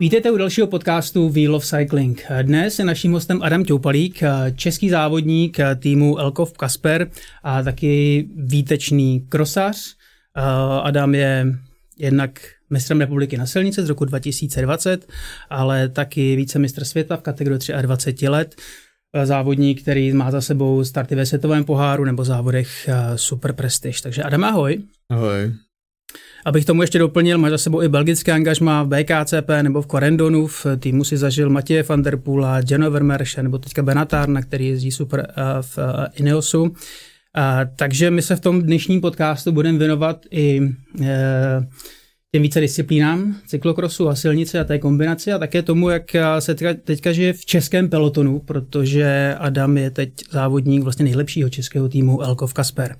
Vítejte u dalšího podcastu Wheel of Cycling. Dnes je naším hostem Adam Toupalík, český závodník týmu Elkov Kasper a taky výtečný krosař. Adam je jednak mistrem republiky na silnici z roku 2020, ale taky vícemistr světa v kategorii 23 let. Závodník, který má za sebou starty ve světovém poháru nebo závodech Super Prestige. Takže Adam, ahoj. Ahoj. Abych tomu ještě doplnil, máš za sebou i belgické angažma v BKCP nebo v Corendonu, v týmu si zažil Matěje van der Poola, Jano Vermeerše nebo teďka Benatárna, který jezdí super uh, v uh, Ineosu. Uh, takže my se v tom dnešním podcastu budeme věnovat i těm více disciplínám, cyklokrosu a silnice a té kombinaci a také tomu, jak se teďka, teďka žije v českém pelotonu, protože Adam je teď závodník vlastně nejlepšího českého týmu Elkov Kasper.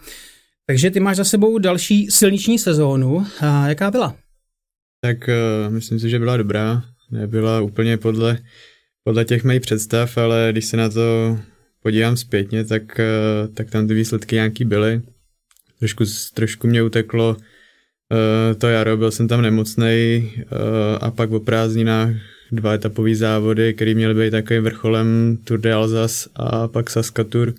Takže ty máš za sebou další silniční sezónu. A jaká byla? Tak uh, myslím si, že byla dobrá. Nebyla úplně podle, podle těch mých představ, ale když se na to podívám zpětně, tak, uh, tak tam ty výsledky nějaký byly. Trošku, trošku mě uteklo uh, to jaro, byl jsem tam nemocný a pak o prázdninách dva etapové závody, které měly být takovým vrcholem Tour de Alsace a pak Saskatur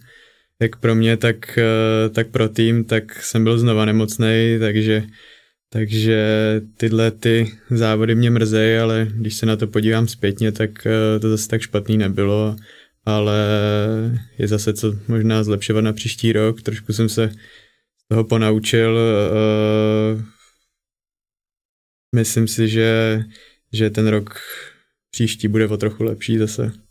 jak pro mě, tak, eh, tak pro tým, tak jsem byl znova nemocný, takže, takže tyhle ty závody mě mrzejí, ale když se na to podívám zpětně, tak eh, to zase tak špatný nebylo, ale je zase co možná zlepšovat na příští rok, trošku jsem se z toho ponaučil, eh, myslím si, že, že ten rok příští bude o trochu lepší zase.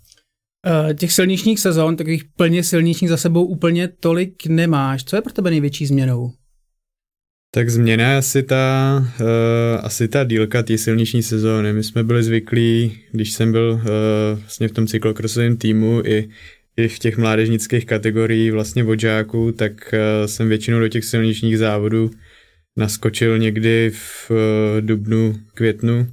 Uh, těch silničních sezon, takových plně silničních za sebou úplně tolik nemáš. Co je pro tebe největší změnou? Tak změna je asi ta, uh, asi ta dílka té silniční sezóny. My jsme byli zvyklí, když jsem byl uh, vlastně v tom cyklokrosovém týmu i, i v těch mládežnických kategoriích vlastně vodžáků, tak uh, jsem většinou do těch silničních závodů naskočil někdy v uh, dubnu, květnu.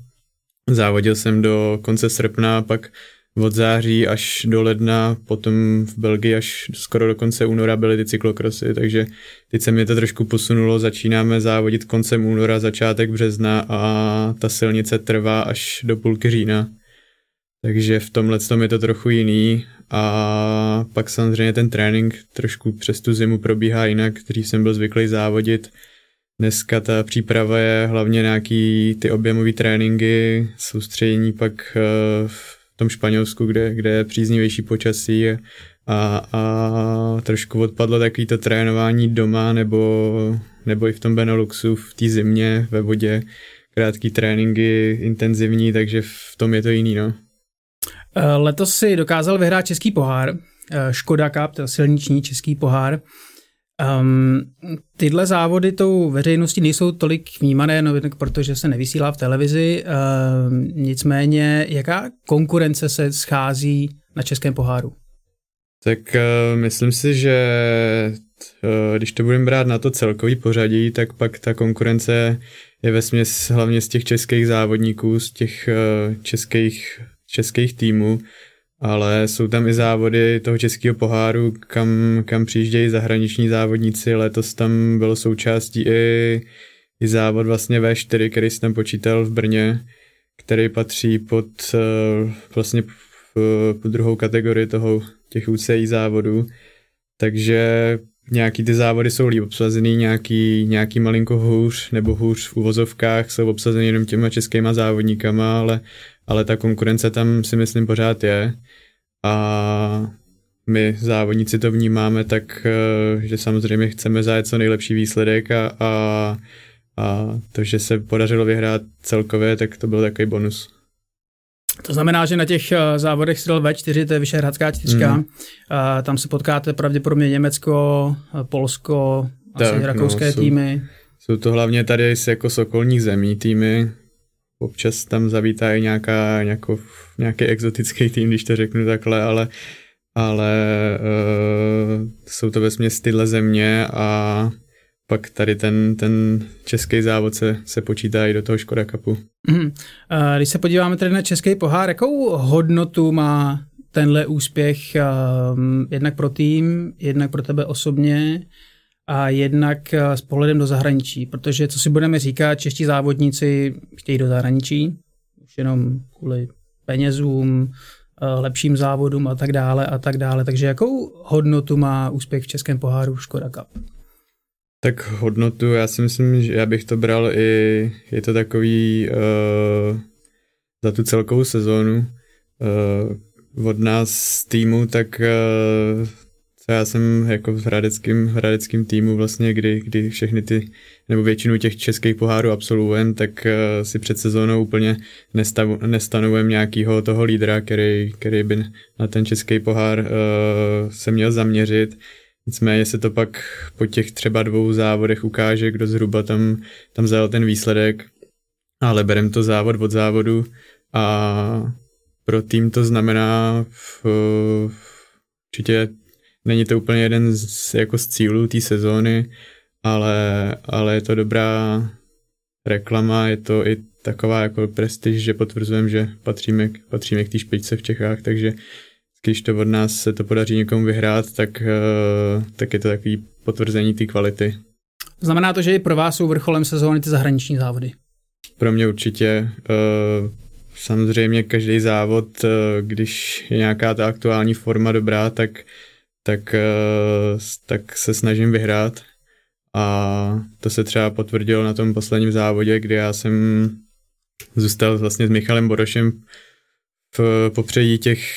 Závodil jsem do konce srpna, pak od září až do ledna, potom v Belgii až skoro do konce února byly ty cyklokrosy, takže teď se mě to trošku posunulo, začínáme závodit koncem února, začátek března a ta silnice trvá až do půlky října. Takže v tomhle tom je to trochu jiný a pak samozřejmě ten trénink trošku přes tu zimu probíhá jinak, který jsem byl zvyklý závodit. Dneska ta příprava je hlavně nějaký ty objemové tréninky, soustředění pak v eh, tom Španělsku, kde, kde je příznivější počasí a, a trošku odpadlo takový to trénování doma nebo, nebo i v tom Beneluxu v té zimě ve vodě, krátký tréninky, intenzivní, takže v tom je to jiný, no. Eh, letos si dokázal vyhrát český pohár, eh, Škoda Cup, silniční český pohár. Um, tyhle závody tou veřejností nejsou tolik vnímané, no, protože se nevysílá v televizi. Um, nicméně, jaká konkurence se schází na Českém poháru? Tak uh, myslím si, že uh, když to budeme brát na to celkový pořadí, tak pak ta konkurence je ve směs hlavně z těch českých závodníků, z těch uh, českých, českých týmů ale jsou tam i závody toho českého poháru, kam, kam přijíždějí zahraniční závodníci. Letos tam bylo součástí i, i závod vlastně V4, který jsem počítal v Brně, který patří pod eh, vlastně pod druhou kategorii toho těch UCI závodů. Takže nějaký ty závody jsou líp obsazený, nějaký, nějaký malinko hůř nebo hůř v uvozovkách jsou obsazeny jenom těma českýma závodníkama, ale ale ta konkurence tam si myslím pořád je a my závodníci to vnímáme tak, eh, že samozřejmě chceme zajet co nejlepší výsledek a, a, a to, že se podařilo vyhrát celkově, tak to byl takový bonus. To znamená, že na těch eh, závodech si dal V4, to je Vyšehradská čtyřka, mm. tam se potkáte pravděpodobně Německo, Polsko, asi tak, no, rakouské no, jsou, týmy. Jsou to hlavně tady jako z okolních zemí týmy, občas tam zavítá i nějaká, nějakou, nějaký exotický tým, když to řeknu takhle, ale, ale uh, jsou to ve tyhle země a pak tady ten, ten český závod se, se počítá i do toho Škoda Cupu. Mm. Když se podíváme tedy na český pohár, jakou hodnotu má tenhle úspěch um, jednak pro tým, jednak pro tebe osobně a jednak eh, s pohledem do zahraničí, protože co si budeme říkat, čeští závodníci chtějí do zahraničí, už jenom kvůli penězům, eh, lepším závodům a tak dále a tak dále. Takže jakou hodnotu má úspěch v Českém poháru Škoda Cup? Tak hodnotu, já si myslím, že já bych to bral i, je to takový uh, za tu celkovou sezónu uh, od nás z týmu, tak uh, co já jsem jako v hradeckém, hradeckém týmu vlastně, kdy, kdy všechny ty, nebo většinu těch českých pohárů absolvujeme, tak uh, si před sezónou úplně nestav, nestanovujeme nějakého toho lídra, který, který by na ten český pohár uh, se měl zaměřit. Nicméně se to pak po těch třeba dvou závodech ukáže, kdo zhruba tam, tam zajel ten výsledek, ale berem to závod od závodu a pro tým to znamená v, určitě není to úplně jeden z, jako z cílů té sezóny, ale, ale je to dobrá reklama, je to i taková jako prestiž, že potvrzujeme, že patříme, patříme k té špičce v Čechách, takže když to od nás se to podaří někomu vyhrát, tak, eh, tak je to takový potvrzení té kvality. Znamená to, že i pro vás jsou vrcholem sezóny ty zahraniční závody? Pro mě určitě. Eh, samozřejmě každý závod, eh, když je nějaká ta aktuální forma dobrá, tak, tak, tak se snažím vyhrát. A to se třeba potvrdilo na tom posledním závodě, kdy já jsem zůstal vlastně s Michalem Borošem v popředí těch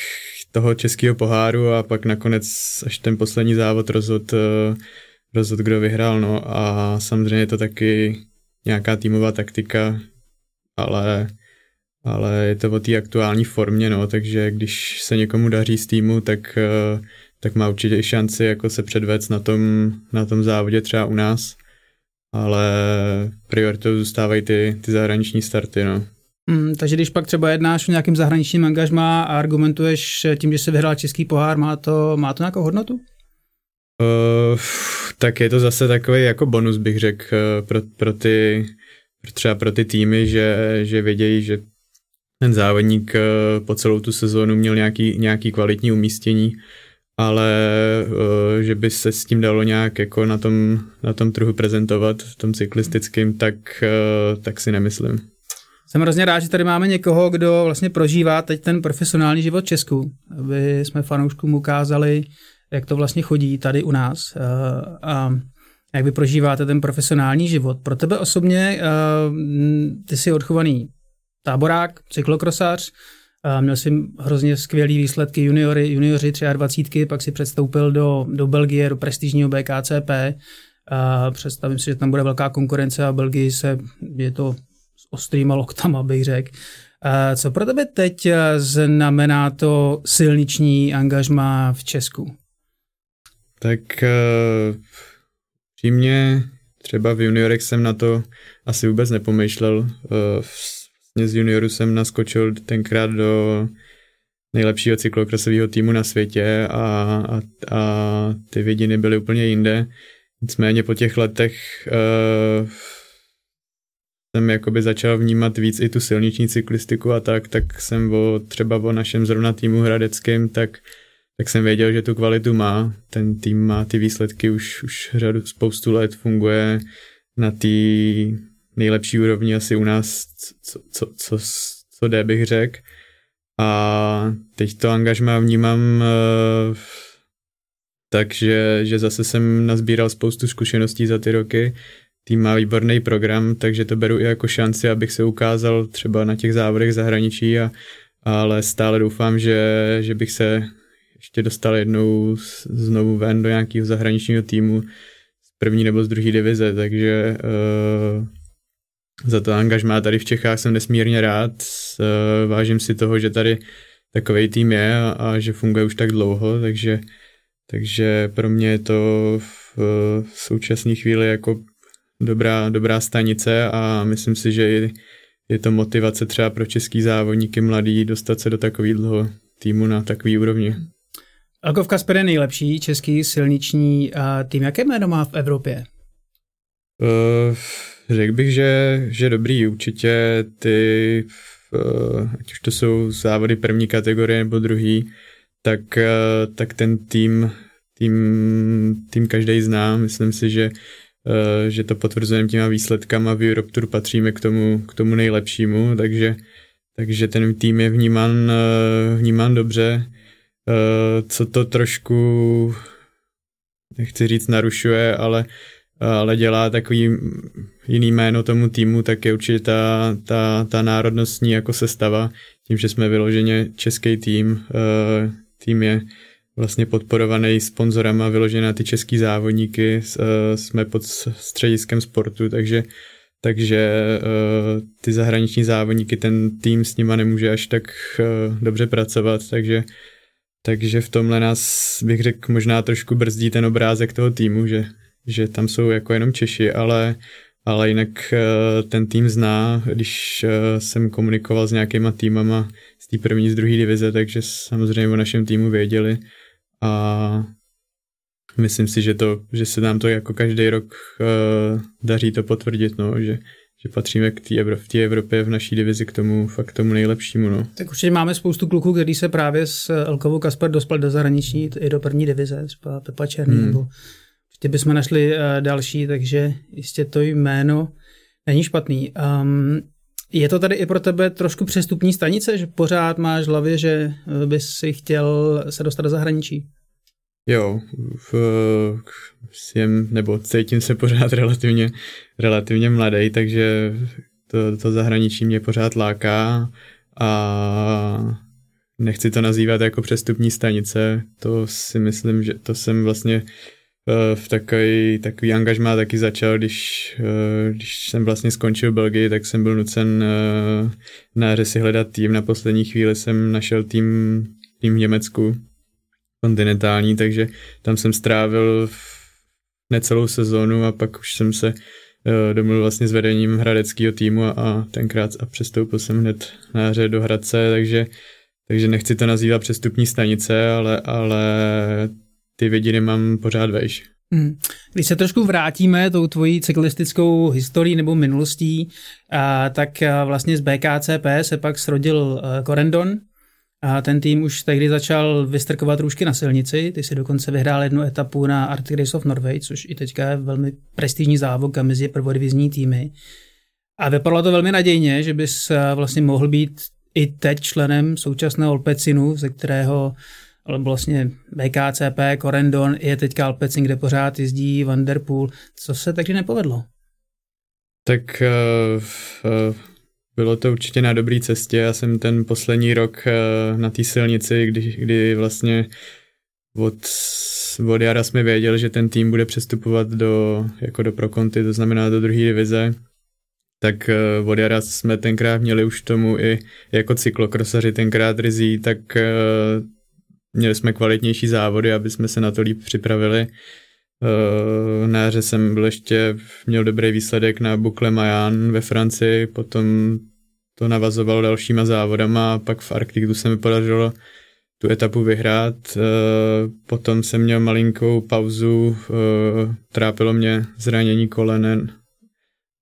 toho českého poháru a pak nakonec až ten poslední závod rozhod, eh, rozhod kdo vyhrál, no. A samozřejmě je to taky nějaká týmová taktika, ale, ale je to o té aktuální formě, no, takže když se někomu daří z týmu, tak, eh, tak má určitě i šanci jako se předvést na tom, na tom závodě třeba u nás, ale prioritou zůstávají ty, ty zahraniční starty, no. Mm, takže když pak třeba jednáš v nějakým zahraničním angažmá a argumentuješ tím, že se vyhrál český pohár, má to, má to nějakou hodnotu? Uh, tak je to zase takový jako bonus, bych řekl, uh, pro, pro ty, třeba pro ty týmy, že, že vědějí, že ten závodník uh, po celou tu sezónu měl nějaký, nějaký kvalitní umístění, ale že by se s tím dalo nějak jako na tom, na tom trhu prezentovat, v tom cyklistickém, tak, tak si nemyslím. Jsem hrozně rád, že tady máme někoho, kdo vlastně prožívá teď ten profesionální život v Česku, aby jsme fanouškům ukázali, jak to vlastně chodí tady u nás eh, a jak vy prožíváte ten profesionální život. Pro tebe osobně, eh, ty jsi odchovaný táborák, cyklokrosař, eh, měl jsi hrozně skvělý výsledky juniory, junioři 23, pak si předstoupil do, do Belgie, do prestižního BKCP. Představím si, že tam bude velká konkurence a Belgii se je to ostrýma loktama, bych řekl. Co pro tebe teď eh, znamená to silniční angažma v Česku? Tak uh, přímě třeba v juniorech jsem na to asi vůbec nepomýšlel. Uh, z junioru jsem naskočil tenkrát do nejlepšího cyklokrosového týmu na světě a, a, a ty vidiny byly úplně jinde. Nicméně po těch letech uh, jsem jakoby začal vnímat víc i tu silniční cyklistiku a tak, tak jsem o, třeba o našem zrovna týmu hradeckém, tak, tak jsem věděl, že tu kvalitu má. Ten tým má ty výsledky už, už řadu, spoustu let funguje na té nejlepší úrovni asi u nás, co, co, co, co jde, bych řekl. A teď to angažmá vnímám uh, takže že zase jsem nazbíral spoustu zkušeností za ty roky tým má výborný program, takže to beru i jako šanci, abych se ukázal třeba na těch závodech zahraničí, a, ale stále doufám, že, že bych se ještě dostal jednou znovu ven do nějakého zahraničního týmu z první nebo z druhé divize, takže uh, za to angažmá tady v Čechách jsem nesmírně rád. Uh, vážím si toho, že tady takový tým je a, a že funguje už tak dlouho, takže, takže pro mě je to v, v současné chvíli jako dobrá, dobrá stanice a myslím si, že je, je to motivace třeba pro český závodníky mladý dostat se do takového týmu na takový úrovni. Alkov Kasper je nejlepší český silniční tým. Jaké jméno má v Evropě? Uh, řekl bych, že, že dobrý. Určitě ty, uh, ať už to jsou závody první kategorie nebo druhý, tak, uh, tak ten tým, tým, tým každý zná. Myslím si, že že to potvrzujeme těma výsledkama v Europe Tour patříme k tomu, k tomu nejlepšímu, takže, takže ten tým je vnímán, vnímán dobře. Co to trošku, nechci říct narušuje, ale, ale dělá takový jiný jméno tomu týmu, tak je určitě ta, ta, ta národnostní jako sestava, tím, že jsme vyloženě český tým, tým je vlastně podporovaný sponzorama, vyložený na ty český závodníky, jsme pod střediskem sportu, takže takže uh, ty zahraniční závodníky, ten tým s nima nemůže až tak uh, dobře pracovat, takže, takže v tomhle nás, bych řekl, možná trošku brzdí ten obrázek toho týmu, že, že tam jsou jako jenom Češi, ale, ale jinak ten tým zná, když jsem komunikoval s nějakýma týmama z té první, z druhé divize, takže samozřejmě o našem týmu věděli a myslím si, že, to, že se nám to jako každý rok uh, daří to potvrdit, no, že, že patříme k té Evro, v té Evropě v naší divizi k tomu, fakt tomu nejlepšímu. No. Tak určitě máme spoustu kluků, kteří se právě s Elkovou Kasper dospěl do zahraničí, i do první divize, třeba Pepa Černý, hmm. nebo určitě bychom našli uh, další, takže jistě to jméno není špatný. Um, je to tady i pro tebe trošku přestupní stanice, že pořád máš v hlavě, že bys si chtěl se dostat do zahraničí? Jo, v, jsem, nebo cítím se pořád relativně, relativně mladý, takže to, to zahraničí mě pořád láká a nechci to nazývat jako přestupní stanice, to si myslím, že to jsem vlastně eh, v takový, takový angažmá taky začal, když, eh, když jsem vlastně skončil Belgii, tak jsem byl nucen eh, na hře si hledat tým. Na poslední chvíli jsem našel tým, tým v Německu, kontinentální, takže tam jsem strávil necelou sezónu a pak už jsem se domluvil vlastně s vedením hradeckého týmu a, a tenkrát a přestoupil jsem hned na hře do Hradce, takže, takže nechci to nazývat přestupní stanice, ale, ale ty vidiny mám pořád vejš. Hmm. Když se trošku vrátíme tou tvojí cyklistickou historií nebo minulostí, a, tak a vlastně z BKCP se pak srodil a, Corendon, a ten tým už tehdy začal vystrkovat růžky na silnici, ty si dokonce vyhrál jednu etapu na Arctic Race of Norway, což i teďka je velmi prestižní závod a mezi prvodivizní týmy. A vypadalo to velmi nadějně, že bys eh, vlastně mohl být i teď členem současného Alpecinu, ze kterého ale vlastně BKCP, Corendon, je teďka Alpecin, kde pořád jezdí Vanderpool. Co se takže nepovedlo? Tak uh, uh, bylo to určitě na dobré cestě. Já jsem ten poslední rok eh, na té silnici, kdy, kdy vlastně od, od jara jsme věděli, že ten tým bude přestupovat do, jako do Prokonty, to znamená do druhé divize, tak od jara jsme tenkrát měli už tomu i jako cyklokrosaři tenkrát rizí, tak měli jsme kvalitnější závody, aby jsme se na to líp připravili. Na jaře jsem byl ještě, měl dobrý výsledek na Bukle Majan ve Francii, potom to navazovalo dalšíma závodama a pak v Arktiku se mi podařilo tu etapu vyhrát. Eh, potom jsem měl malinkou pauzu, eh, trápilo mě zranění kolenen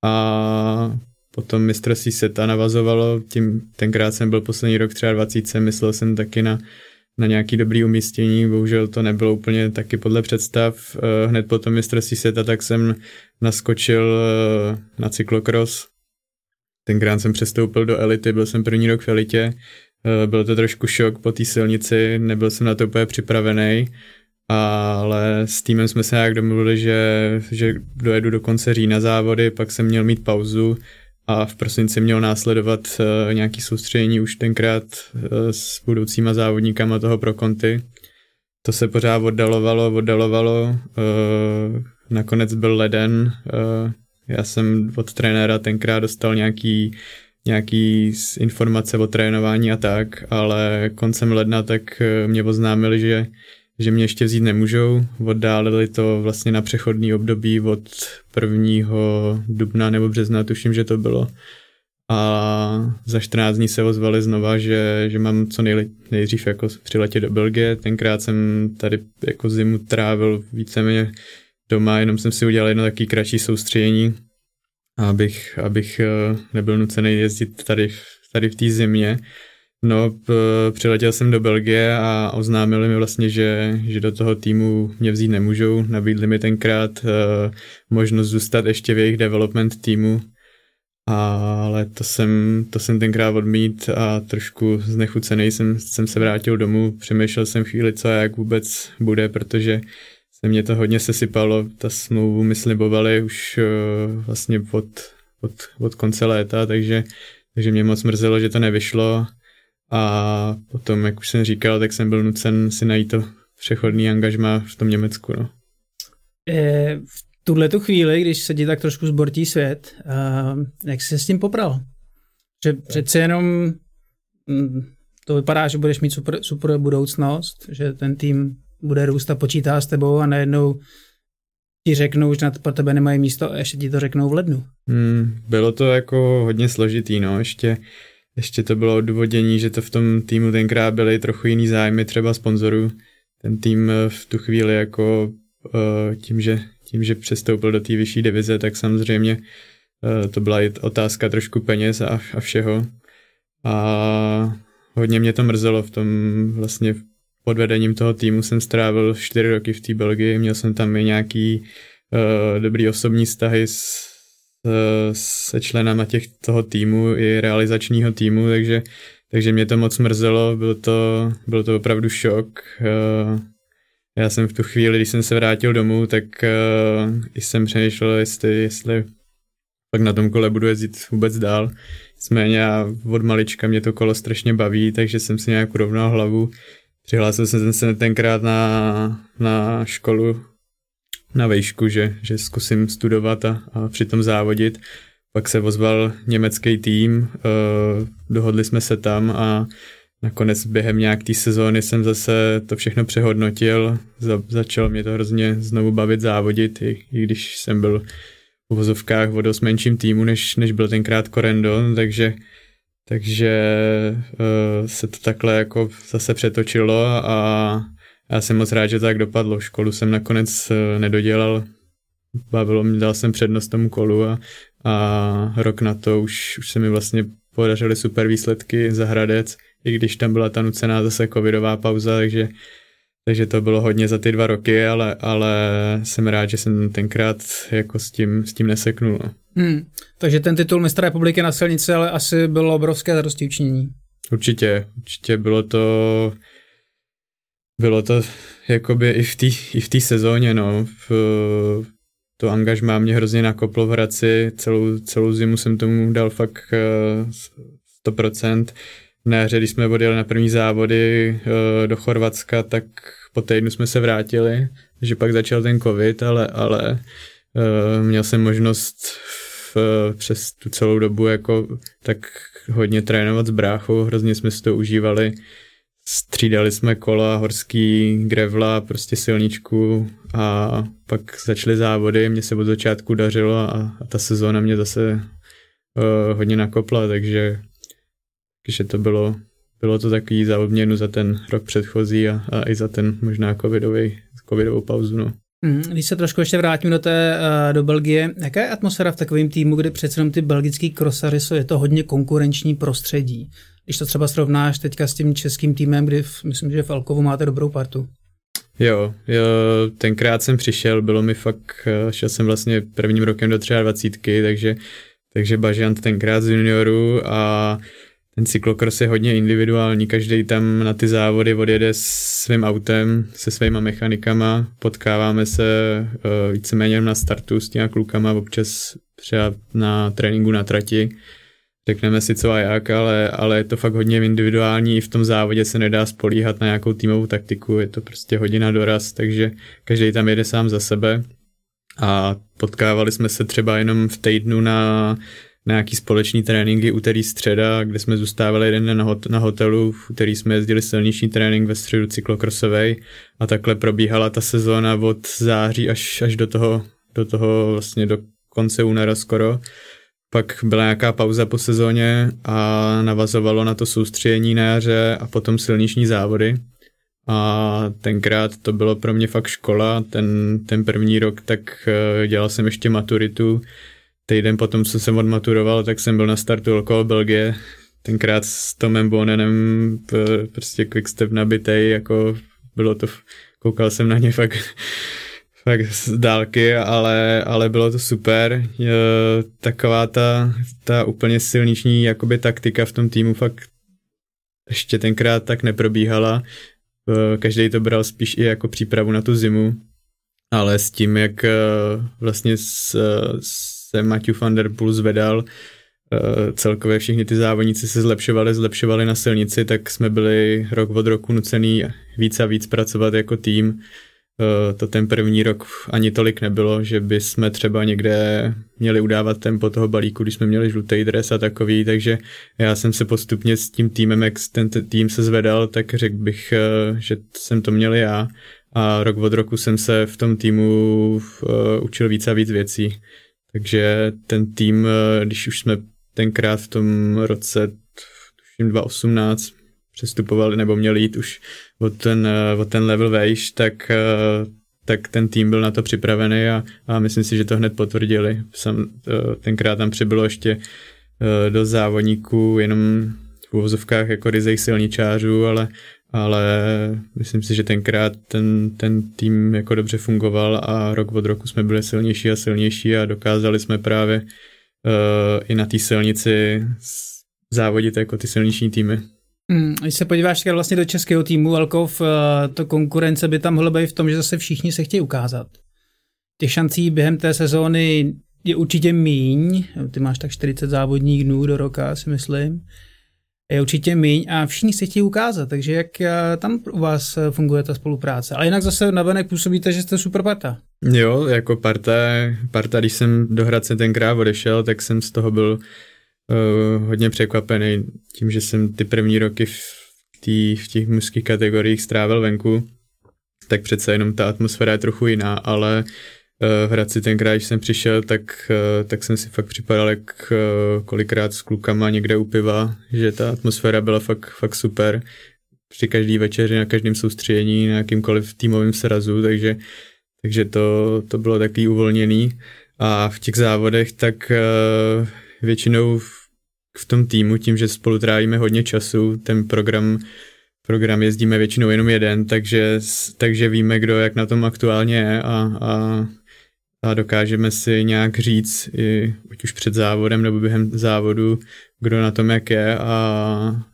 a potom mistrovství seta navazovalo, tím tenkrát jsem byl poslední rok 23, myslel jsem taky na, na nějaký dobrý umístění, bohužel to nebylo úplně taky podle představ. Eh, hned potom mistrovství seta tak jsem naskočil na cyklokros, Tenkrát jsem přestoupil do elity, byl jsem první rok v elitě, eh, byl to trošku šok po té silnici, nebyl jsem na to úplně připravený, ale s týmem jsme se nějak domluvili, že, že dojedu do konce října závody, pak jsem měl mít pauzu a v prosinci měl následovat uh, nějaký soustředění už tenkrát uh, s budoucíma závodníkama toho pro konty. To se pořád oddalovalo, oddalovalo, uh, nakonec byl leden, já jsem od trenéra tenkrát dostal nějaký, nějaký informace o trénování a tak, ale koncem ledna tak eh, mě oznámili, že, že mě ještě vzít nemůžou. Oddálili to vlastně na přechodný období od 1. dubna nebo března, tuším, že to bylo. A za 14 dní se ozvali znova, že, že mám co nejli, nejdřív jako přiletět do Belgie. Tenkrát jsem tady jako zimu trávil víceméně doma, jenom jsem si udělal jedno taký kratší soustředění, abych, abych eh, nebyl nucený jezdit tady, tady v té zimě. No, přiletěl jsem do Belgie a oznámili mi vlastně, že, že do toho týmu mě vzít nemůžou. Nabídli mi tenkrát uh, možnost zůstat ještě v jejich development týmu. Ale to jsem, to jsem tenkrát odmít a trošku znechucený jsem, jsem se vrátil domů, přemýšlel jsem chvíli, co a jak vůbec bude, protože se mě to hodně sesypalo, ta smlouvu mi slibovali už uh, vlastně od, od, od konce léta, takže, takže mě moc mrzelo, že to nevyšlo a potom, jak už jsem říkal, tak jsem byl nucen si najít to přechodný angažma v tom Německu. No. E, v tuhle tu chvíli, když se ti tak trošku zbortí svět, uh, jak jsi se s tím popral? Že přece jenom mm, to vypadá, že budeš mít super, super budoucnost, že ten tým bude růst a počítá s tebou a najednou ti řeknou, že na pro tebe nemají místo a ještě ti to řeknou v lednu. Hmm, bylo to jako hodně složitý, no, ještě, ještě to bylo odůvodění, že to v tom týmu tenkrát byly trochu jiný zájmy třeba sponzorů. Ten tým v tu chvíli jako uh, tím, že tím, že přestoupil do té vyšší divize, tak samozřejmě uh, to byla i otázka trošku peněz a, a všeho. A hodně mě to mrzelo v tom vlastně pod vedením toho týmu jsem strávil čtyři roky v té Belgii, měl jsem tam i nějaký uh, dobrý osobní vztahy s, se členama těch toho týmu i realizačního týmu, takže, takže mě to moc mrzelo, byl to, byl to opravdu šok. Uh, já jsem v tu chvíli, když jsem se vrátil domů, tak uh, jsem přemýšlel, jestli, jestli pak na tom kole budu jezdit vůbec dál. Nicméně od malička mě to kolo strašně baví, takže jsem si nějak urovnal hlavu. Přihlásil jsem se tenkrát na, na školu na vejšku, že, že zkusím studovat a, a přitom závodit. Pak se ozval německý tým, uh, dohodli jsme se tam a nakonec během nějak té sezóny jsem zase to všechno přehodnotil, za, začal mě to hrozně znovu bavit závodit, i, i když jsem byl v vozovkách o dost menším týmu, než, než byl tenkrát Corendon, takže takže uh, se to takhle jako zase přetočilo a já jsem moc rád, že tak dopadlo. Školu jsem nakonec uh, nedodělal, bavilo mě, dal jsem přednost tomu kolu a, a rok na to už, už se mi vlastně podařily super výsledky za Hradec, i když tam byla ta nucená zase covidová pauza, takže, takže to bylo hodně za ty dva roky, ale, ale jsem rád, že jsem tenkrát jako s tím, s tím neseknul. No. Hmm. Takže ten titul mistra republiky na silnici ale asi bylo obrovské zadosti učinění. Určitě, určitě bylo to bylo to jakoby i v té i v sezóně, no. V, to angažmá mě hrozně nakoplo v Hradci, celou, celou zimu jsem tomu dal fakt 100%. Eh, na hře, když jsme odjeli na první závody eh, do Chorvatska, tak po týdnu jsme se vrátili, že pak začal ten covid, ale, ale eh, měl jsem možnost přes tu celou dobu jako tak hodně trénovat s bráchou, hrozně jsme si to užívali. Střídali jsme kola, horský, grevla, prostě silničku a pak začaly závody, mně se od začátku dařilo a, a ta sezóna mě zase uh, hodně nakopla, takže, takže to bylo, bylo to takový za odměnu za ten rok předchozí a, a i za ten možná covidový, covidovou pauzu. No. Mhm, když se trošku ještě vrátím do té eh, do Belgie, jaká je atmosféra v takovém týmu, kde přece jenom ty belgický krosary jsou, je to hodně konkurenční prostředí. Když to třeba srovnáš teďka s tím českým týmem, kdy v, myslím, že v Alkovu máte dobrou partu. Jo, jo, tenkrát jsem přišel, bylo mi fakt, eh, šel jsem vlastně prvním rokem do 23, takže, takže Bažant tenkrát z junioru a ten cyklokros je hodně individuální, každý tam na ty závody odjede svým autem, se svýma mechanikama, potkáváme se uh, víceméně na startu s těma klukama, občas třeba na tréninku na trati, řekneme si co a jak, ale, ale je to fakt hodně individuální, i v tom závodě se nedá spolíhat na nějakou týmovou taktiku, je to prostě hodina doraz, takže každý tam jede sám za sebe a potkávali jsme se třeba jenom v týdnu na na nějaký společný tréninky úterý středa, kde jsme zůstávali jeden den na, hot, na hotelu, v úterý jsme jezdili silniční trénink ve středu cyklokrosovej a takhle probíhala ta sezóna od září až, až do toho, do toho vlastně do konce února skoro. Pak byla nějaká pauza po sezóně a navazovalo na to soustředění na jaře a potom silniční závody. A tenkrát to bylo pro mě fakt škola, ten, ten první rok, tak eh, dělal jsem ještě maturitu, týden potom, co jsem odmaturoval, tak jsem byl na startu okolo Belgie, tenkrát s Tomem Bonenem, prostě quickstep nabitej, jako bylo to, koukal jsem na ně fakt, fakt z dálky, ale, ale bylo to super. Taková ta, ta úplně silniční jakoby taktika v tom týmu fakt ještě tenkrát tak neprobíhala. Každý to bral spíš i jako přípravu na tu zimu, ale s tím, jak vlastně se Matthew van der Poel zvedal, celkově všichni ty závodníci se zlepšovali, zlepšovali na silnici, tak jsme byli rok od roku nucený víc a víc pracovat jako tým to ten první rok ani tolik nebylo, že by jsme třeba někde měli udávat tempo toho balíku, když jsme měli žlutý dres a takový, takže já jsem se postupně s tím týmem, jak ten tým se zvedal, tak řekl bych, eh, že jsem to měl já a rok od roku jsem se v tom týmu eh, učil víc a víc věcí. Takže ten tým, když už jsme tenkrát v tom roce, tuším 2018, přestupovali nebo měli jít už o ten, o ten level vejš, tak, tak ten tým byl na to připravený a, a myslím si, že to hned potvrdili. Sam, tenkrát tam přibylo ještě do závodníků jenom v uvozovkách jako ryzejch silničářů, ale, ale myslím si, že tenkrát ten, ten tým jako dobře fungoval a rok od roku jsme byli silnější a silnější a dokázali jsme právě uh, i na té silnici závodit jako ty silniční týmy. Hmm, když se podíváš vlastně do českého týmu, Velkov, eh, to konkurence by tam mohla být v tom, že zase všichni se chtějí ukázat. Těch šancí během té sezóny je určitě míň, ty máš tak 40 závodních dnů do roka, si myslím, je určitě míň a všichni se chtějí ukázat, takže jak eh, tam u vás eh, funguje ta spolupráce. Ale jinak zase navenek působíte, že jste super parta. Jo, jako parta, parta, když jsem do Hradce tenkrát odešel, tak jsem z toho byl uh, hodně překvapený tím, že jsem ty první roky v, tý, v těch mužských kategoriích strávil venku, tak přece jenom ta atmosféra je trochu jiná, ale uh, v Hradci tenkrát, když jsem přišel, tak, uh, tak jsem si fakt připadal jak uh, kolikrát s klukama někde u piva, že ta atmosféra byla fakt, fakt super při každý večeři, na každém soustředění, na jakýmkoliv týmovém srazu, takže, takže to, to bylo takový uvolněný. A v těch závodech tak většinou v, v tom týmu, tím, že spolu trávíme hodně času, ten program program jezdíme většinou jenom jeden, takže, takže víme, kdo jak na tom aktuálně je a, a, a dokážeme si nějak říct, i, ať už před závodem nebo během závodu, kdo na tom jak je a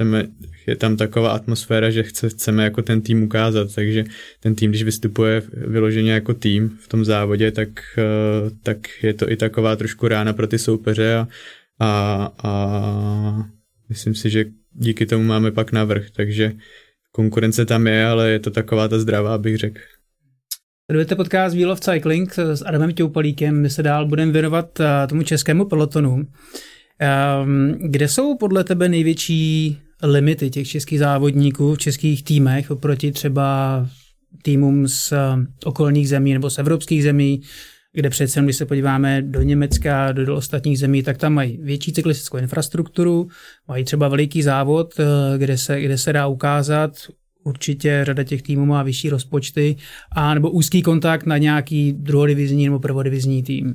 chceme, je tam taková atmosféra, že chce, chceme jako ten tým ukázat, takže ten tým, když vystupuje vyloženě jako tým v tom závodě, tak, eh, tak je to i taková trošku rána pro ty soupeře a, a, a myslím si, že díky tomu máme pak navrh, takže konkurence tam je, ale je to taková ta zdravá, bych řekl. Sledujete podcast Wheel of Cycling s Adamem Těupalíkem. My se dál budeme věnovat eh, tomu českému pelotonu. Ehm, kde jsou podle tebe největší limity těch českých závodníků v českých týmech oproti třeba týmům z eh, okolních zemí nebo z evropských zemí, kde přece, když se podíváme do Německa, do, do ostatních zemí, tak tam mají větší cyklistickou infrastrukturu, mají třeba veliký závod, eh, kde se, kde se dá ukázat, určitě řada těch týmů má vyšší rozpočty, a nebo úzký kontakt na nějaký druhodivizní nebo prvodivizní tým.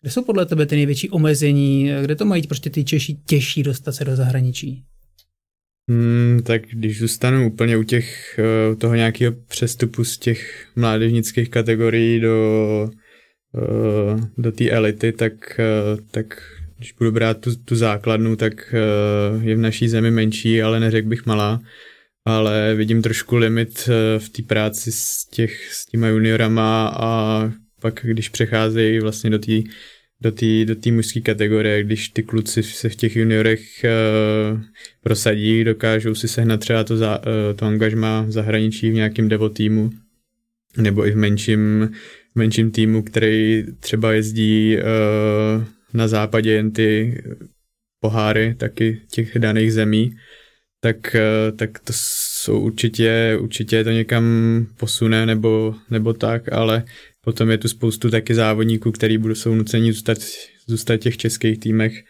Kde jsou podle tebe ty největší omezení, kde to mají prostě ty Češi těžší dostat se do zahraničí? Hmm, tak když zůstanu úplně u těch, uh, toho nějakého přestupu z těch mládežnických kategorií do, uh, do té elity, tak, uh, tak když budu brát tu, tu základnu, tak je v naší zemi menší, ale neřekl bych malá. Ale vidím trošku limit v té práci s, těch, s těma juniorama a pak když přecházejí vlastně do té do té do mužské kategorie, když ty kluci se v těch juniorech uh, prosadí, dokážou si sehnat třeba to, za, uh, to angažma v zahraničí v nějakém devo týmu, nebo i v menším, menším týmu, který třeba jezdí uh, na západě jen ty poháry taky těch daných zemí, tak, uh, tak to jsou určitě, určitě to někam posune nebo, nebo tak, ale Potom je tu spoustu taky závodníků, který budou jsou nuceni zůstat, zůstat v těch českých týmech.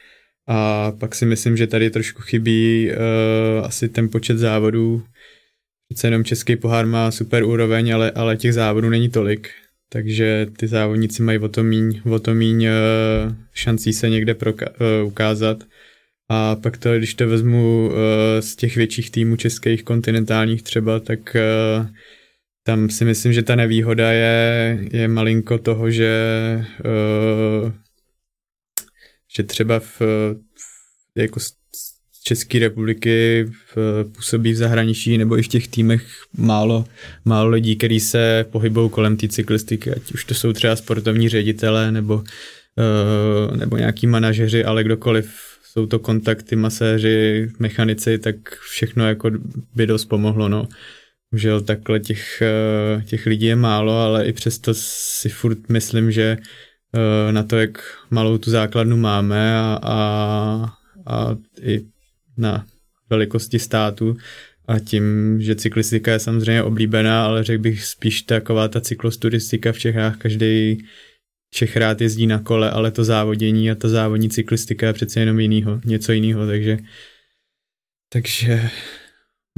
A pak si myslím, že tady trošku chybí uh, asi ten počet závodů. Přece jenom český pohár má super úroveň, ale, ale těch závodů není tolik. Takže ty závodníci mají o to míň, o to míň uh, šancí se někde proka- uh, ukázat. A pak to, když to vezmu uh, z těch větších týmů českých, kontinentálních třeba, tak uh, tam si myslím, že ta nevýhoda je, je malinko toho, že, uh, že třeba v, v jako České republiky v, působí v zahraničí nebo i v těch týmech málo, málo lidí, kteří se pohybují kolem té cyklistiky, ať už to jsou třeba sportovní ředitele nebo, uh, nebo nějaký manažeři, ale kdokoliv jsou to kontakty, maséři, mechanici, tak všechno jako by dost pomohlo, no. Že takhle těch, eh, těch lidí je málo, ale i přesto si furt myslím, že eh, na to, jak malou tu základnu máme a, a, a i na velikosti státu a tím, že cyklistika je samozřejmě oblíbená, ale řekl bych spíš taková ta cyklosturistika v Čechách, každý Čech rád jezdí na kole, ale to závodění a ta závodní cyklistika je přece jenom jinýho, něco jiného, takže takže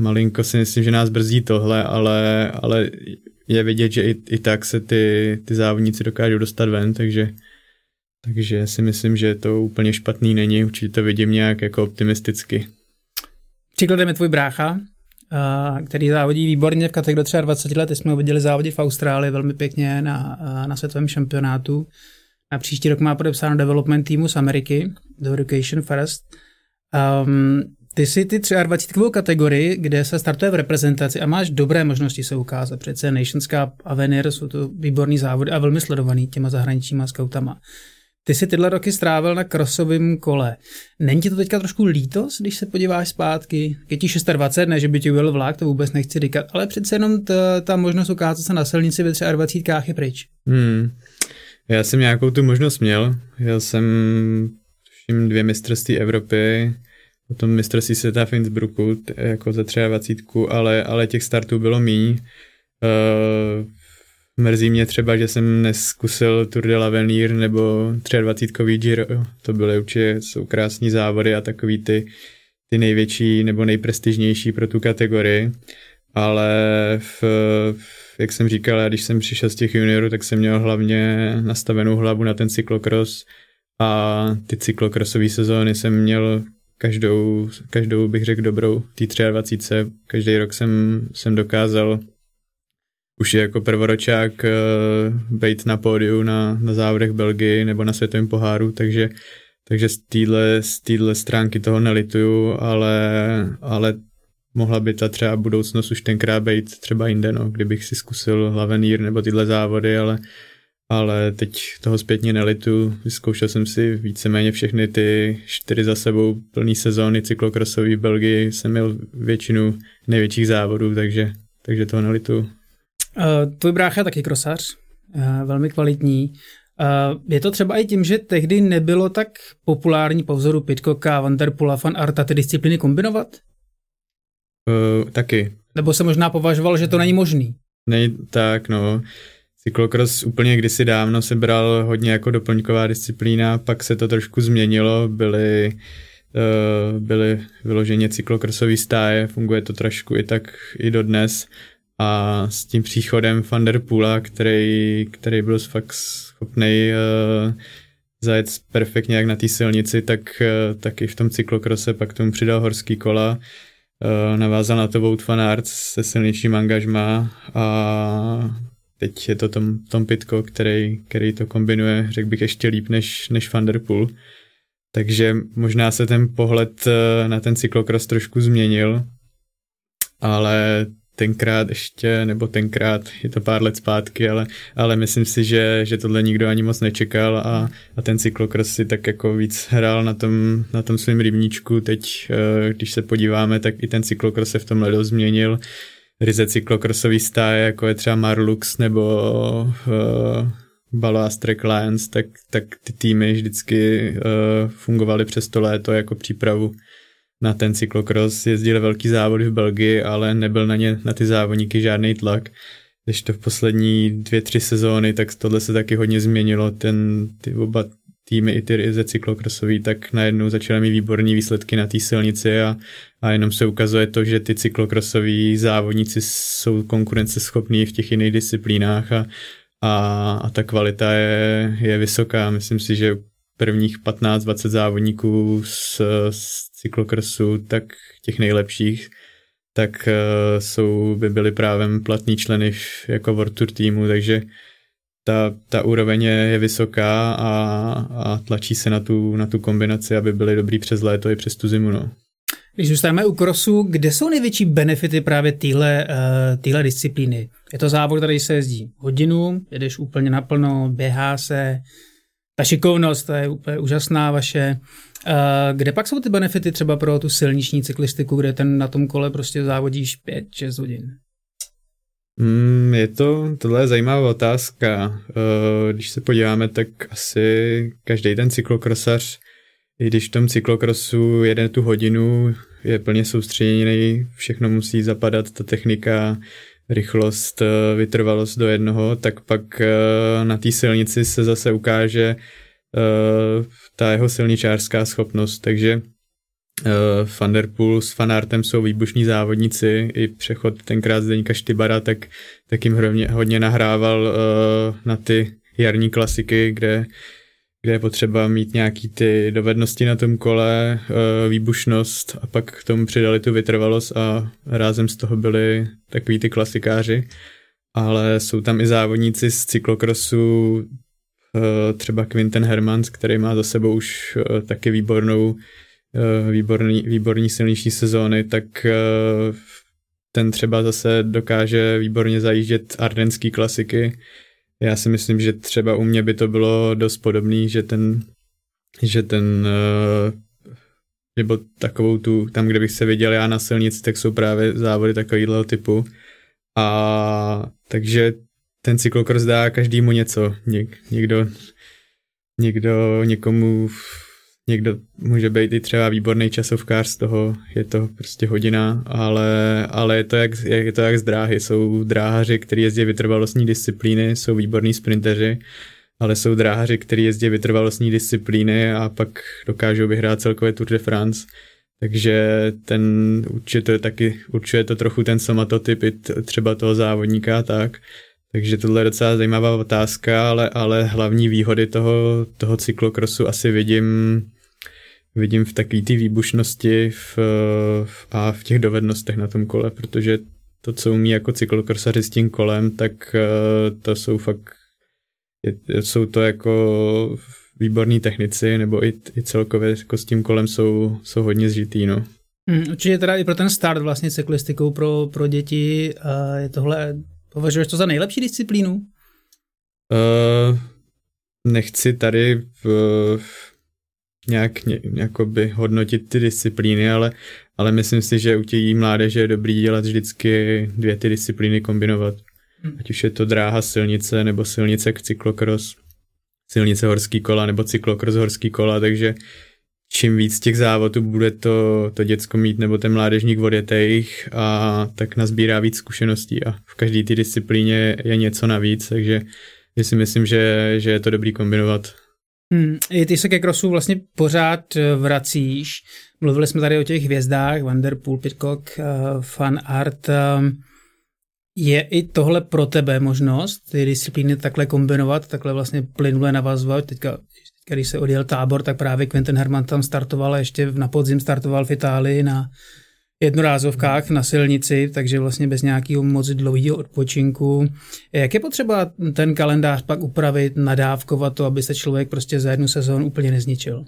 malinko si myslím, že nás brzdí tohle, ale, ale je vidět, že i, i tak se ty, ty závodníci dokážou dostat ven, takže, takže si myslím, že to úplně špatný není, určitě to vidím nějak jako optimisticky. Příkladem je tvůj brácha, který závodí výborně v kategorii 23 let. Jsme ho viděli závodit v Austrálii velmi pěkně na, na světovém šampionátu. Na příští rok má podepsáno development týmu z Ameriky, The Education First. Um, ty si ty 23 kategorii, kde se startuje v reprezentaci a máš dobré možnosti se ukázat. Přece Nations Cup, Avenir jsou to výborný závody a velmi sledovaný těma zahraničníma scoutama. Ty jsi tyhle roky strávil na krosovém kole. Není ti to teďka trošku lítost, když se podíváš zpátky? Je ti 26, ne, že by ti ujel vlak, to vůbec nechci říkat, ale přece jenom ta, ta možnost ukázat se na silnici ve 23 je pryč. Hmm. Já jsem nějakou tu možnost měl. Já jsem dvě mistrovství Evropy, potom mistrovství světa v Innsbrucku, jako za 23, ale, ale těch startů bylo míň. Uh, Mrzí mě třeba, že jsem neskusil Tour de l'Avenir nebo 23 Giro. To byly určitě, jsou krásní závody a takový ty, ty největší nebo nejprestižnější pro tu kategorii. Ale v, jak jsem říkal, já když jsem přišel z těch juniorů, tak jsem měl hlavně nastavenou hlavu na ten cyklokros a ty cyklokrosové sezóny jsem měl každou, každou bych řekl dobrou, tý 23. Každý rok jsem, jsem dokázal už jako prvoročák uh, eh, být na pódiu na, na závodech Belgii nebo na světovém poháru, takže, takže z téhle z týhle stránky toho nelituju, ale, ale mohla by ta třeba budoucnost už tenkrát být třeba jinde, no, kdybych si zkusil Lavenír nebo tyhle závody, ale, ale teď toho zpětně nelitu. Vyzkoušel jsem si víceméně všechny ty čtyři za sebou plný sezóny cyklokrosový v Belgii, jsem měl většinu největších závodů, takže, takže toho nelitu. Uh, tvůj brácha je taky krosař, uh, velmi kvalitní. Uh, je to třeba i tím, že tehdy nebylo tak populární po vzoru Pitcocka, Vanderpula, Van Arta ty disciplíny kombinovat? Uh, taky. Nebo se možná považoval, že to není možný? Ne, tak no. Cyklokros úplně kdysi dávno se bral hodně jako doplňková disciplína, pak se to trošku změnilo, byly, uh, byly vyloženě cyklokrosové stáje, funguje to trošku i tak i dodnes. A s tím příchodem Vanderpoola, který, který byl fakt schopný uh, zajet perfektně jak na té silnici, tak, uh, tak i v tom cyklokrose pak tomu přidal horský kola, uh, navázal na to Wout van Aert se silničním angažmá a teď je to Tom, Tom Pitko, který, který to kombinuje, řekl bych, ještě líp než, než Vanderpool. Takže možná se ten pohled na ten cyklokros trošku změnil, ale tenkrát ještě, nebo tenkrát, je to pár let zpátky, ale, ale myslím si, že, že tohle nikdo ani moc nečekal a, a ten cyklokros si tak jako víc hrál na tom, na tom svém rybníčku. Teď, eh, když se podíváme, tak i ten cyklokros se v tom ledu změnil. Ryze cyklokrosový stáje, jako je třeba Marlux nebo uh, Ballast Track Lions, tak, tak ty týmy vždycky uh, fungovaly přes to léto jako přípravu na ten cyklokros, jezdili velký závody v Belgii, ale nebyl na ně, na ty závodníky žádný tlak. Když to v poslední dvě, tři sezóny, tak tohle se taky hodně změnilo. Ten, ty oba týmy i ty ze cyklokrosový, tak najednou začaly mít výborné výsledky na té silnici a, a jenom se ukazuje to, že ty cyklokrosoví závodníci jsou konkurenceschopní v těch jiných disciplínách a, a, a ta kvalita je, je vysoká. Myslím si, že prvních 15-20 závodníků z, z cyklokrosu, tak těch nejlepších, tak jsou, by byly právě platní členy jako World Tour týmu, takže ta, ta úroveň je, je vysoká a, a tlačí se na tu, na tu kombinaci, aby byly dobrý přes léto i přes tu zimu. No. Když zůstaneme u krosu, kde jsou největší benefity právě téhle uh, disciplíny? Je to závod, který se jezdí hodinu, jedeš úplně naplno, běhá se, ta šikovnost, to je úplně úžasná vaše. Uh, kde pak jsou ty benefity třeba pro tu silniční cyklistiku, kde ten na tom kole prostě závodíš 5-6 hodin? Mm, je to, tohle je zajímavá otázka. Uh, když se podíváme, tak asi každý ten cyklokrosař, i když v tom cyklokrosu jede tu hodinu, je plně soustředěný, všechno musí zapadat, ta technika, rychlost, eh, vytrvalost do jednoho, tak pak eh, na té silnici se zase ukáže ta jeho silničářská schopnost, takže uh, Van der Poel s Fanartem jsou výbušní závodníci, i přechod tenkrát Zdeňka Štybara, tak, tak jim hodně, hodně nahrával uh, na ty jarní klasiky, kde, kde je potřeba mít nějaký ty dovednosti na tom kole, uh, výbušnost a pak k tomu přidali tu vytrvalost a rázem z toho byli takový ty klasikáři. Ale jsou tam i závodníci z cyklokrosu, třeba Quinten Hermans, který má za sebou už taky výbornou výborný, výborný silnější sezóny, tak eh, ten třeba zase dokáže výborně zajíždět ardenský klasiky. Já si myslím, že třeba u mě by to bylo dost podobný, že ten, že ten eh, nebo takovou tu, tam, kde bych se viděl já na silnici, tak jsou právě závody takového typu. A takže ten cyklokros dá každému něco. Něk, někdo, někdo někomu Někdo může být i třeba výborný časovkář z toho, je to prostě hodina, ale, ale je, to jak, je to jak z dráhy. Jsou dráhaři, kteří jezdí vytrvalostní disciplíny, jsou výborní sprinteři, ale jsou dráhaři, kteří jezdí vytrvalostní disciplíny a pak dokážou vyhrát celkově Tour de France. Takže ten určuje to taky, určuje to trochu ten somatotyp i třeba toho závodníka tak. Takže tohle je docela zajímavá otázka, ale, ale hlavní výhody toho, toho cyklokrosu asi vidím vidím v takové té výbušnosti v, v, a v těch dovednostech na tom kole, protože to, co umí jako cyklokrosaři s tím kolem, tak eh, to jsou fakt, jsou to jako výborní technici, nebo i, i celkově jako s tím kolem jsou, jsou hodně zžitý, no. Hmm, určitě teda i pro ten start vlastně cyklistikou pro, pro děti uh, je tohle, považuješ to za nejlepší disciplínu? Uh, nechci tady v, nějak jakoby hodnotit ty disciplíny, ale, ale myslím si, že u těch mládeže je dobrý dělat vždycky dvě ty disciplíny kombinovat. Hmm. Ať už je to dráha silnice nebo silnice k cyklokros, silnice horský kola nebo cyklokros horský kola, takže čím víc těch závodů bude to, to děcko mít nebo ten mládežník odjetejch a tak nazbírá víc zkušeností a v každé té disciplíně je něco navíc, takže si myslím, že, že je to dobrý kombinovat. Hmm, ty se ke crossu vlastně pořád eh, vracíš. Mluvili jsme tady o těch hvězdách, Vanderpool, Pitcock, uh, Fan Art. Um, je i tohle pro tebe možnost, ty disciplíny takhle kombinovat, takhle vlastně plynule navazovat? Teďka, když se odjel tábor, tak právě Quentin Herman tam startoval a ještě na podzim startoval v Itálii na jednorázovkách na silnici, takže vlastně bez nějakého moc dlouhého odpočinku. Jak je potřeba ten kalendář pak upravit, nadávkovat to, aby se člověk prostě za jednu sezónu úplně nezničil?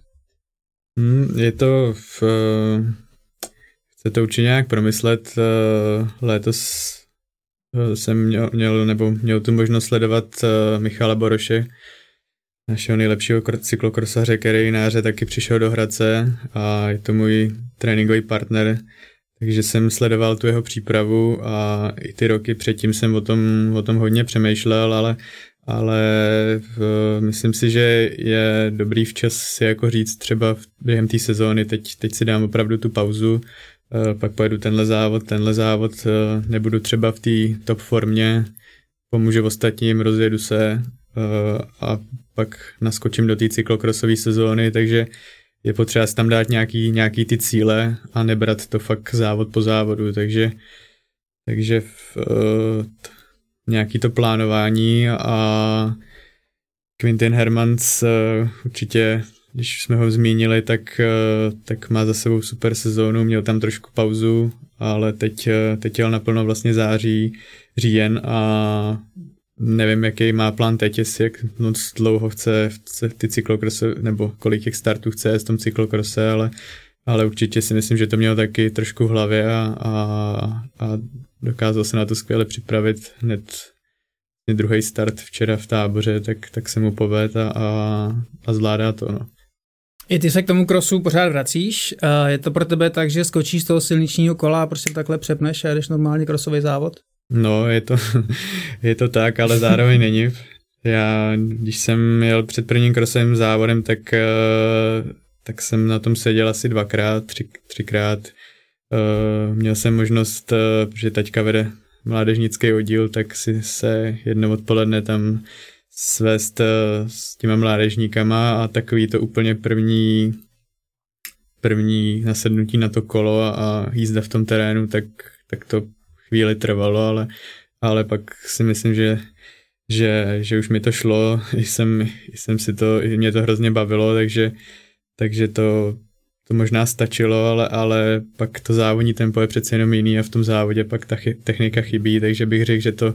Hmm, je to v, chce to určitě nějak promyslet. Eh, letos eh, jsem měl, měl nebo měl tu možnost sledovat eh, Michala Boroše, našeho nejlepšího cyklokrosaře, který na taky přišel do Hradce a je to můj tréninkový partner, takže jsem sledoval tu jeho přípravu a i ty roky předtím jsem o tom, o tom hodně přemýšlel, ale, ale v, myslím si, že je dobrý včas si jako říct třeba během té sezóny, teď, teď si dám opravdu tu pauzu, eh, pak pojedu tenhle závod, tenhle závod, eh, nebudu třeba v té top formě, pomůžu ostatním, rozjedu se eh, a pak naskočím do té cyklokrosové sezóny, takže je potřeba si tam dát nějaký, nějaký ty cíle a nebrat to fakt závod po závodu, takže, takže v, uh, nějaký to plánování a Quentin Hermans uh, určitě když jsme ho zmínili, tak, tak má za sebou super sezónu, měl tam trošku pauzu, ale teď, teď jel naplno vlastně září, říjen a nevím, jaký má plán teď, jestli jak moc dlouho chce, chce ty cyklokrose, nebo kolik těch startů chce v tom cyklokrose, ale, ale určitě si myslím, že to mělo taky trošku v hlavě a, a, a dokázal se na to skvěle připravit hned druhý start včera v táboře, tak, tak se mu poved a, a, a zvládá to. No. I ty se k tomu krosu pořád vracíš. Je to pro tebe tak, že skočíš z toho silničního kola a prostě takhle přepneš a jdeš normálně krosový závod? No, je to, je to tak, ale zároveň není. Já, když jsem jel před prvním krosovým závodem, tak, eh, tak jsem na tom seděl asi dvakrát, tři, třikrát. Eh, měl jsem možnost, eh, protože taťka vede mládežnický oddíl, tak si se jedno odpoledne tam svést s těma mládežníkama a takový to úplně první první nasednutí na to kolo a jízda v tom terénu, tak, tak to chvíli trvalo, ale, ale pak si myslím, že, že, že už mi to šlo, jsem, jsem si to, mě to hrozně bavilo, takže, takže to, to možná stačilo, ale, ale pak to závodní tempo je přece jenom jiný a v tom závodě pak ta chy, technika chybí, takže bych řekl, že to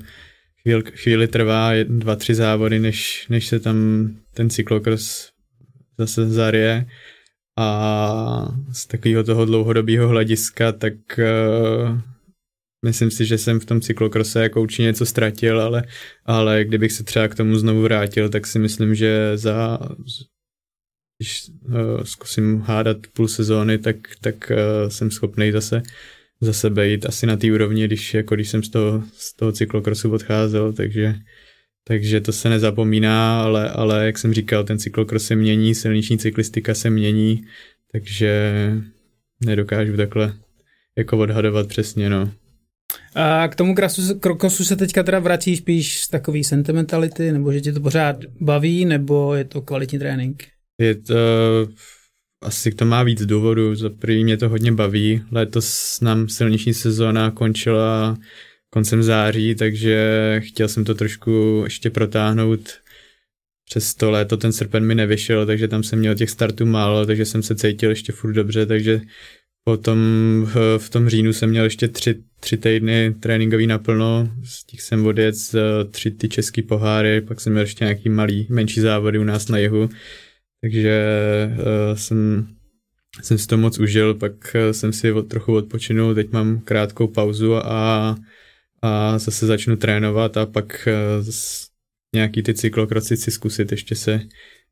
chvíli, chvíli trvá dva, tři závody, než, než se tam ten cyklokros zase zarije a z takového toho dlouhodobého hlediska, tak uh, Myslím si, že jsem v tom cyklokrose jako určitě něco ztratil, ale, ale kdybych se třeba k tomu znovu vrátil, tak si myslím, že za když uh, zkusím hádat půl sezóny, tak, tak uh, jsem schopný zase zase být asi na té úrovni, když, jako když jsem z toho, z toho cyklokrosu odcházel, takže, takže to se nezapomíná, ale, ale jak jsem říkal, ten cyklokros se mění, silniční cyklistika se mění, takže nedokážu takhle jako odhadovat přesně, no. A k tomu krasu, krokosu se teďka teda vrací spíš z takový sentimentality, nebo že tě to pořád baví, nebo je to kvalitní trénink? Je to, asi to má víc důvodů. Za první mě to hodně baví. Letos nám silniční sezóna končila koncem září, takže chtěl jsem to trošku ještě protáhnout přes to léto ten srpen mi nevyšel, takže tam jsem měl těch startů málo, takže jsem se cítil ještě furt dobře, takže Potom v tom říjnu jsem měl ještě tři, tři týdny tréninkový naplno, z těch jsem odjet tři ty český poháry, pak jsem měl ještě nějaký malý, menší závody u nás na jihu, takže uh, jsem, jsem si to moc užil, pak jsem si od, trochu odpočinul, teď mám krátkou pauzu a, a zase začnu trénovat a pak nějaký ty cyklokroci si zkusit ještě se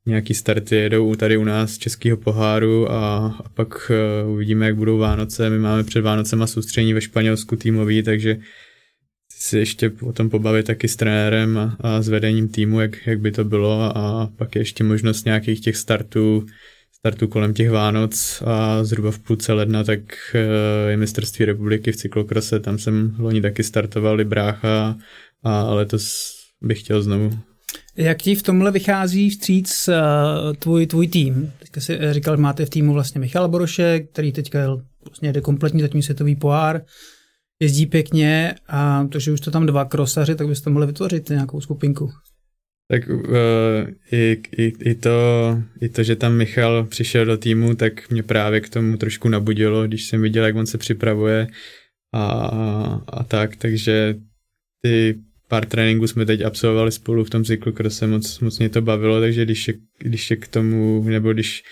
nějaký starty jedou tady u nás českého poháru a, a pak uh, uvidíme, jak budou Vánoce. My máme před Vánocema soustředění ve Španělsku týmový, takže si ještě o tom pobavit taky s trenérem a, a s vedením týmu, jak, jak by to bylo a pak je ještě možnost nějakých těch startů, startů kolem těch Vánoc a zhruba v půlce ledna tak uh, je mistrovství republiky v cyklokrose, tam jsem loni taky startoval i brácha a letos bych chtěl znovu jak ti v tomhle vychází vstříc uh, tvůj, tvůj tým? Teďka si říkal, že máte v týmu vlastně Michala Boroše, který teďka vlastně jde kompletní zatím světový pohár, jezdí pěkně a to, že už to tam dva krosaři, tak byste mohli vytvořit nějakou skupinku. Tak uh, i, i, i, to, i to, že tam Michal přišel do týmu, tak mě právě k tomu trošku nabudilo, když jsem viděl, jak on se připravuje a, a tak, takže ty pár tréninků jsme teď absolvovali spolu v tom cyklokrose, moc, moc mě to bavilo, takže když je, když je k tomu, nebo když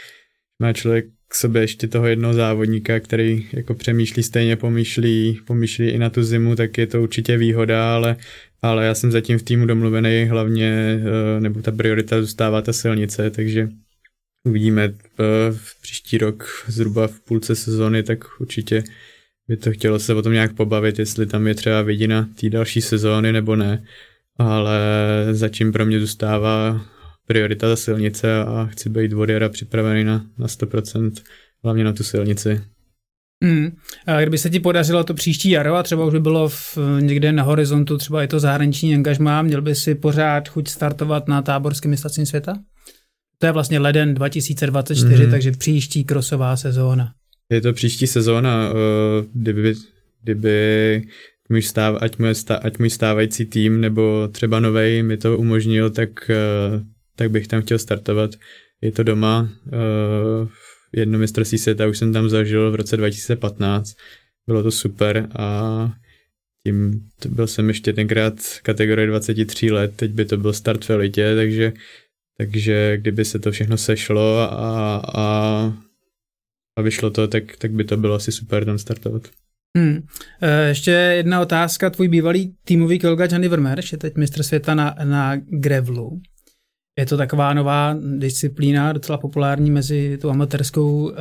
má člověk k sobě ještě toho jednoho závodníka, který jako přemýšlí stejně, pomýšlí, pomýšlí i na tu zimu, tak je to určitě výhoda, ale, ale já jsem zatím v týmu domluvený hlavně, eh, nebo ta priorita zůstává ta silnice, takže uvidíme eh, v příští rok zhruba v půlce sezóny, tak určitě by to chtělo se o tom nějak pobavit, jestli tam je třeba vidina té další sezóny nebo ne, ale zatím pro mě zůstává priorita za silnice a chci být Warriora připravený na, na 100%, hlavně na tu silnici. Hmm. A kdyby se ti podařilo to příští jaro a třeba už by bylo v, někde na horizontu třeba i to zahraniční angažmá, měl by si pořád chuť startovat na táborském mistrovství světa? To je vlastně leden 2024, hmm. takže příští krosová sezóna. Je to příští sezóna, eh, kdyby, kdyby můj stáv, ať, můj stáv, ať můj stávající tým nebo třeba novej mi to umožnil, tak, eh, tak bych tam chtěl startovat. je to doma. Jedno mistrovství světa už jsem tam zažil v roce 2015. Bylo to super a tím byl jsem ještě tenkrát kategorie 23 let, teď by to byl start v elitě, takže, takže kdyby se to všechno sešlo a, a, a vyšlo to, tak, tak by to bylo asi super tam startovat. Hmm. E, ještě jedna otázka. Tvůj bývalý týmový kolega Johnny Vermeer je teď mistr světa na, na grevlu. Je to taková nová disciplína, docela populární mezi tou amatérskou e,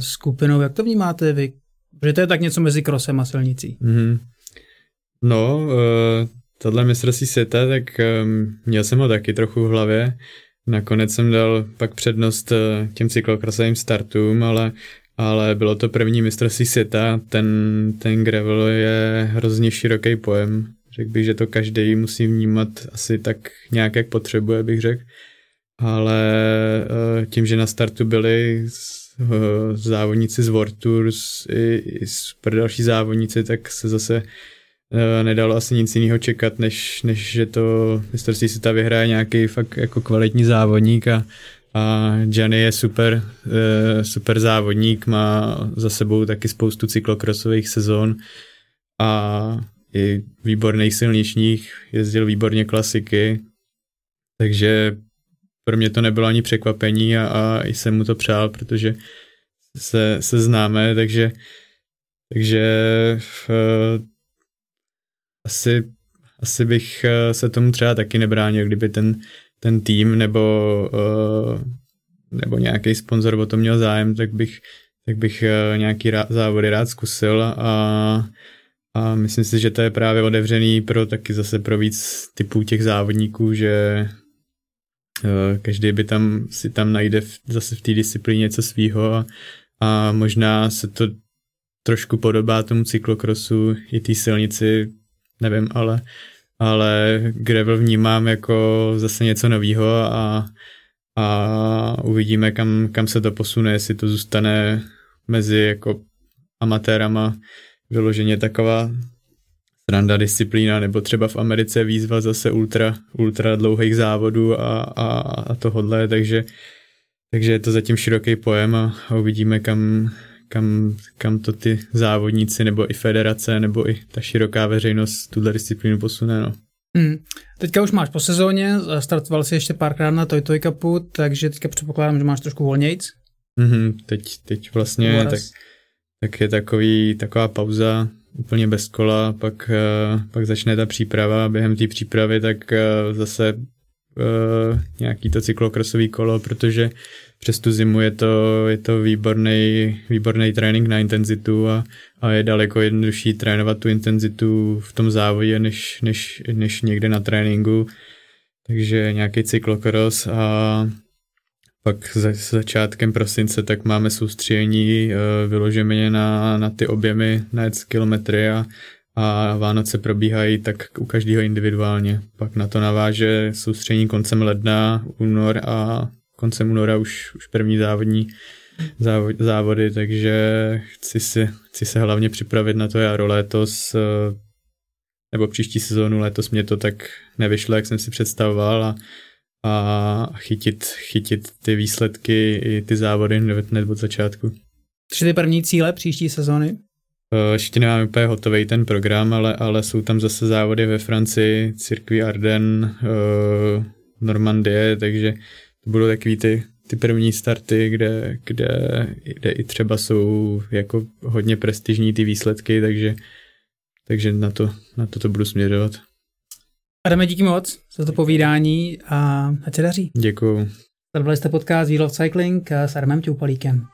skupinou. Jak to vnímáte vy? Protože to je tak něco mezi krosem a silnicí. Mm-hmm. No, uh, tohle mistrovství světa, tak um, měl jsem ho taky trochu v hlavě. Nakonec jsem dal pak přednost uh, těm cyklokrosovým startům, ale, ale bylo to první mistrovství světa. Ten, ten gravel je hrozně široký pojem. Řekl bych, že to každý musí vnímat asi tak nějak, jak potřebuje, bych řekl. Ale uh, tím, že na startu byli uh, závodníci z World Tours i, i další závodníci, tak se zase Eh, nedalo asi nic jiného čekat, než, než že to mistrovství ta vyhraje nějaký fakt jako kvalitní závodník a, a Gianni je super, eh, super závodník, má za sebou taky spoustu cyklokrosových sezon a i výborných silničních, jezdil výborně klasiky, takže pro mě to nebylo ani překvapení a, a jsem mu to přál, protože se, se známe, takže takže uh, asi, asi bych eh, se tomu třeba taky nebránil, kdyby ten, ten tým nebo, uh, nebo nějaký sponzor o to měl zájem, tak bych, tak bych uh, nějaký rá, závody rád zkusil a, a myslím si, že to je právě otevřený pro taky zase pro víc typů těch závodníků, že každý by tam si tam najde v, zase v té disciplíně něco svýho a, a možná se to trošku podobá tomu cyklokrosu i té silnici nevím, ale, ale gravel vnímám jako zase něco nového a, a uvidíme, kam, kam se to posune, jestli to zůstane mezi jako amatérama vyloženě taková sranda disciplína, nebo třeba v Americe výzva zase ultra, ultra dlouhých závodů a, a, a tohodle, takže, takže je to zatím široký pojem a uvidíme, kam, kam, kam to ty závodníci nebo i federace nebo i ta široká veřejnost tuhle disciplínu posune. No. Hmm. Teďka už máš po sezóně, startoval si ještě párkrát na Toy Toy Cupu, takže teďka předpokládám, že máš trošku volnějc. Mm-hmm, teď, teď vlastně tak, tak je takový, taková pauza úplně bez kola, pak, uh, pak začne ta příprava, během té přípravy tak uh, zase uh, nějaký to cyklokrosový kolo, protože přes tu zimu je to, je to výborný, výborný trénink na intenzitu a, a je daleko jednodušší trénovat tu intenzitu v tom závodě, než, než, než někde na tréninku. Takže nějaký cyklokros a pak za, začátkem prosince tak máme soustředění uh, vyloženě na, na ty objemy, na kilometry a, a Vánoce probíhají tak u každého individuálně. Pak na to naváže soustředění koncem ledna, únor a koncem února už, už první závodní závod, závody, takže chci, si, chci se hlavně připravit na to jaro letos, eh, nebo příští sezónu letos mě to tak nevyšlo, jak jsem si představoval a, a chytit, chytit ty výsledky i ty závody hned od začátku. Tři ty první cíle příští sezóny? Eh, ještě nemám úplně hotový ten program, ale, ale jsou tam zase závody ve Francii, Circuit Arden, uh, Normandie, takže to budou takový ty, ty první starty, kde, kde, kde i třeba jsou jako hodně prestižní ty výsledky, takže, takže na, to, na to to budu směřovat. Adame, díky moc za to povídání a ať se daří. Děkuju. Sledovali jste podcast Wheel of Cycling s Adamem Čoupalíkem.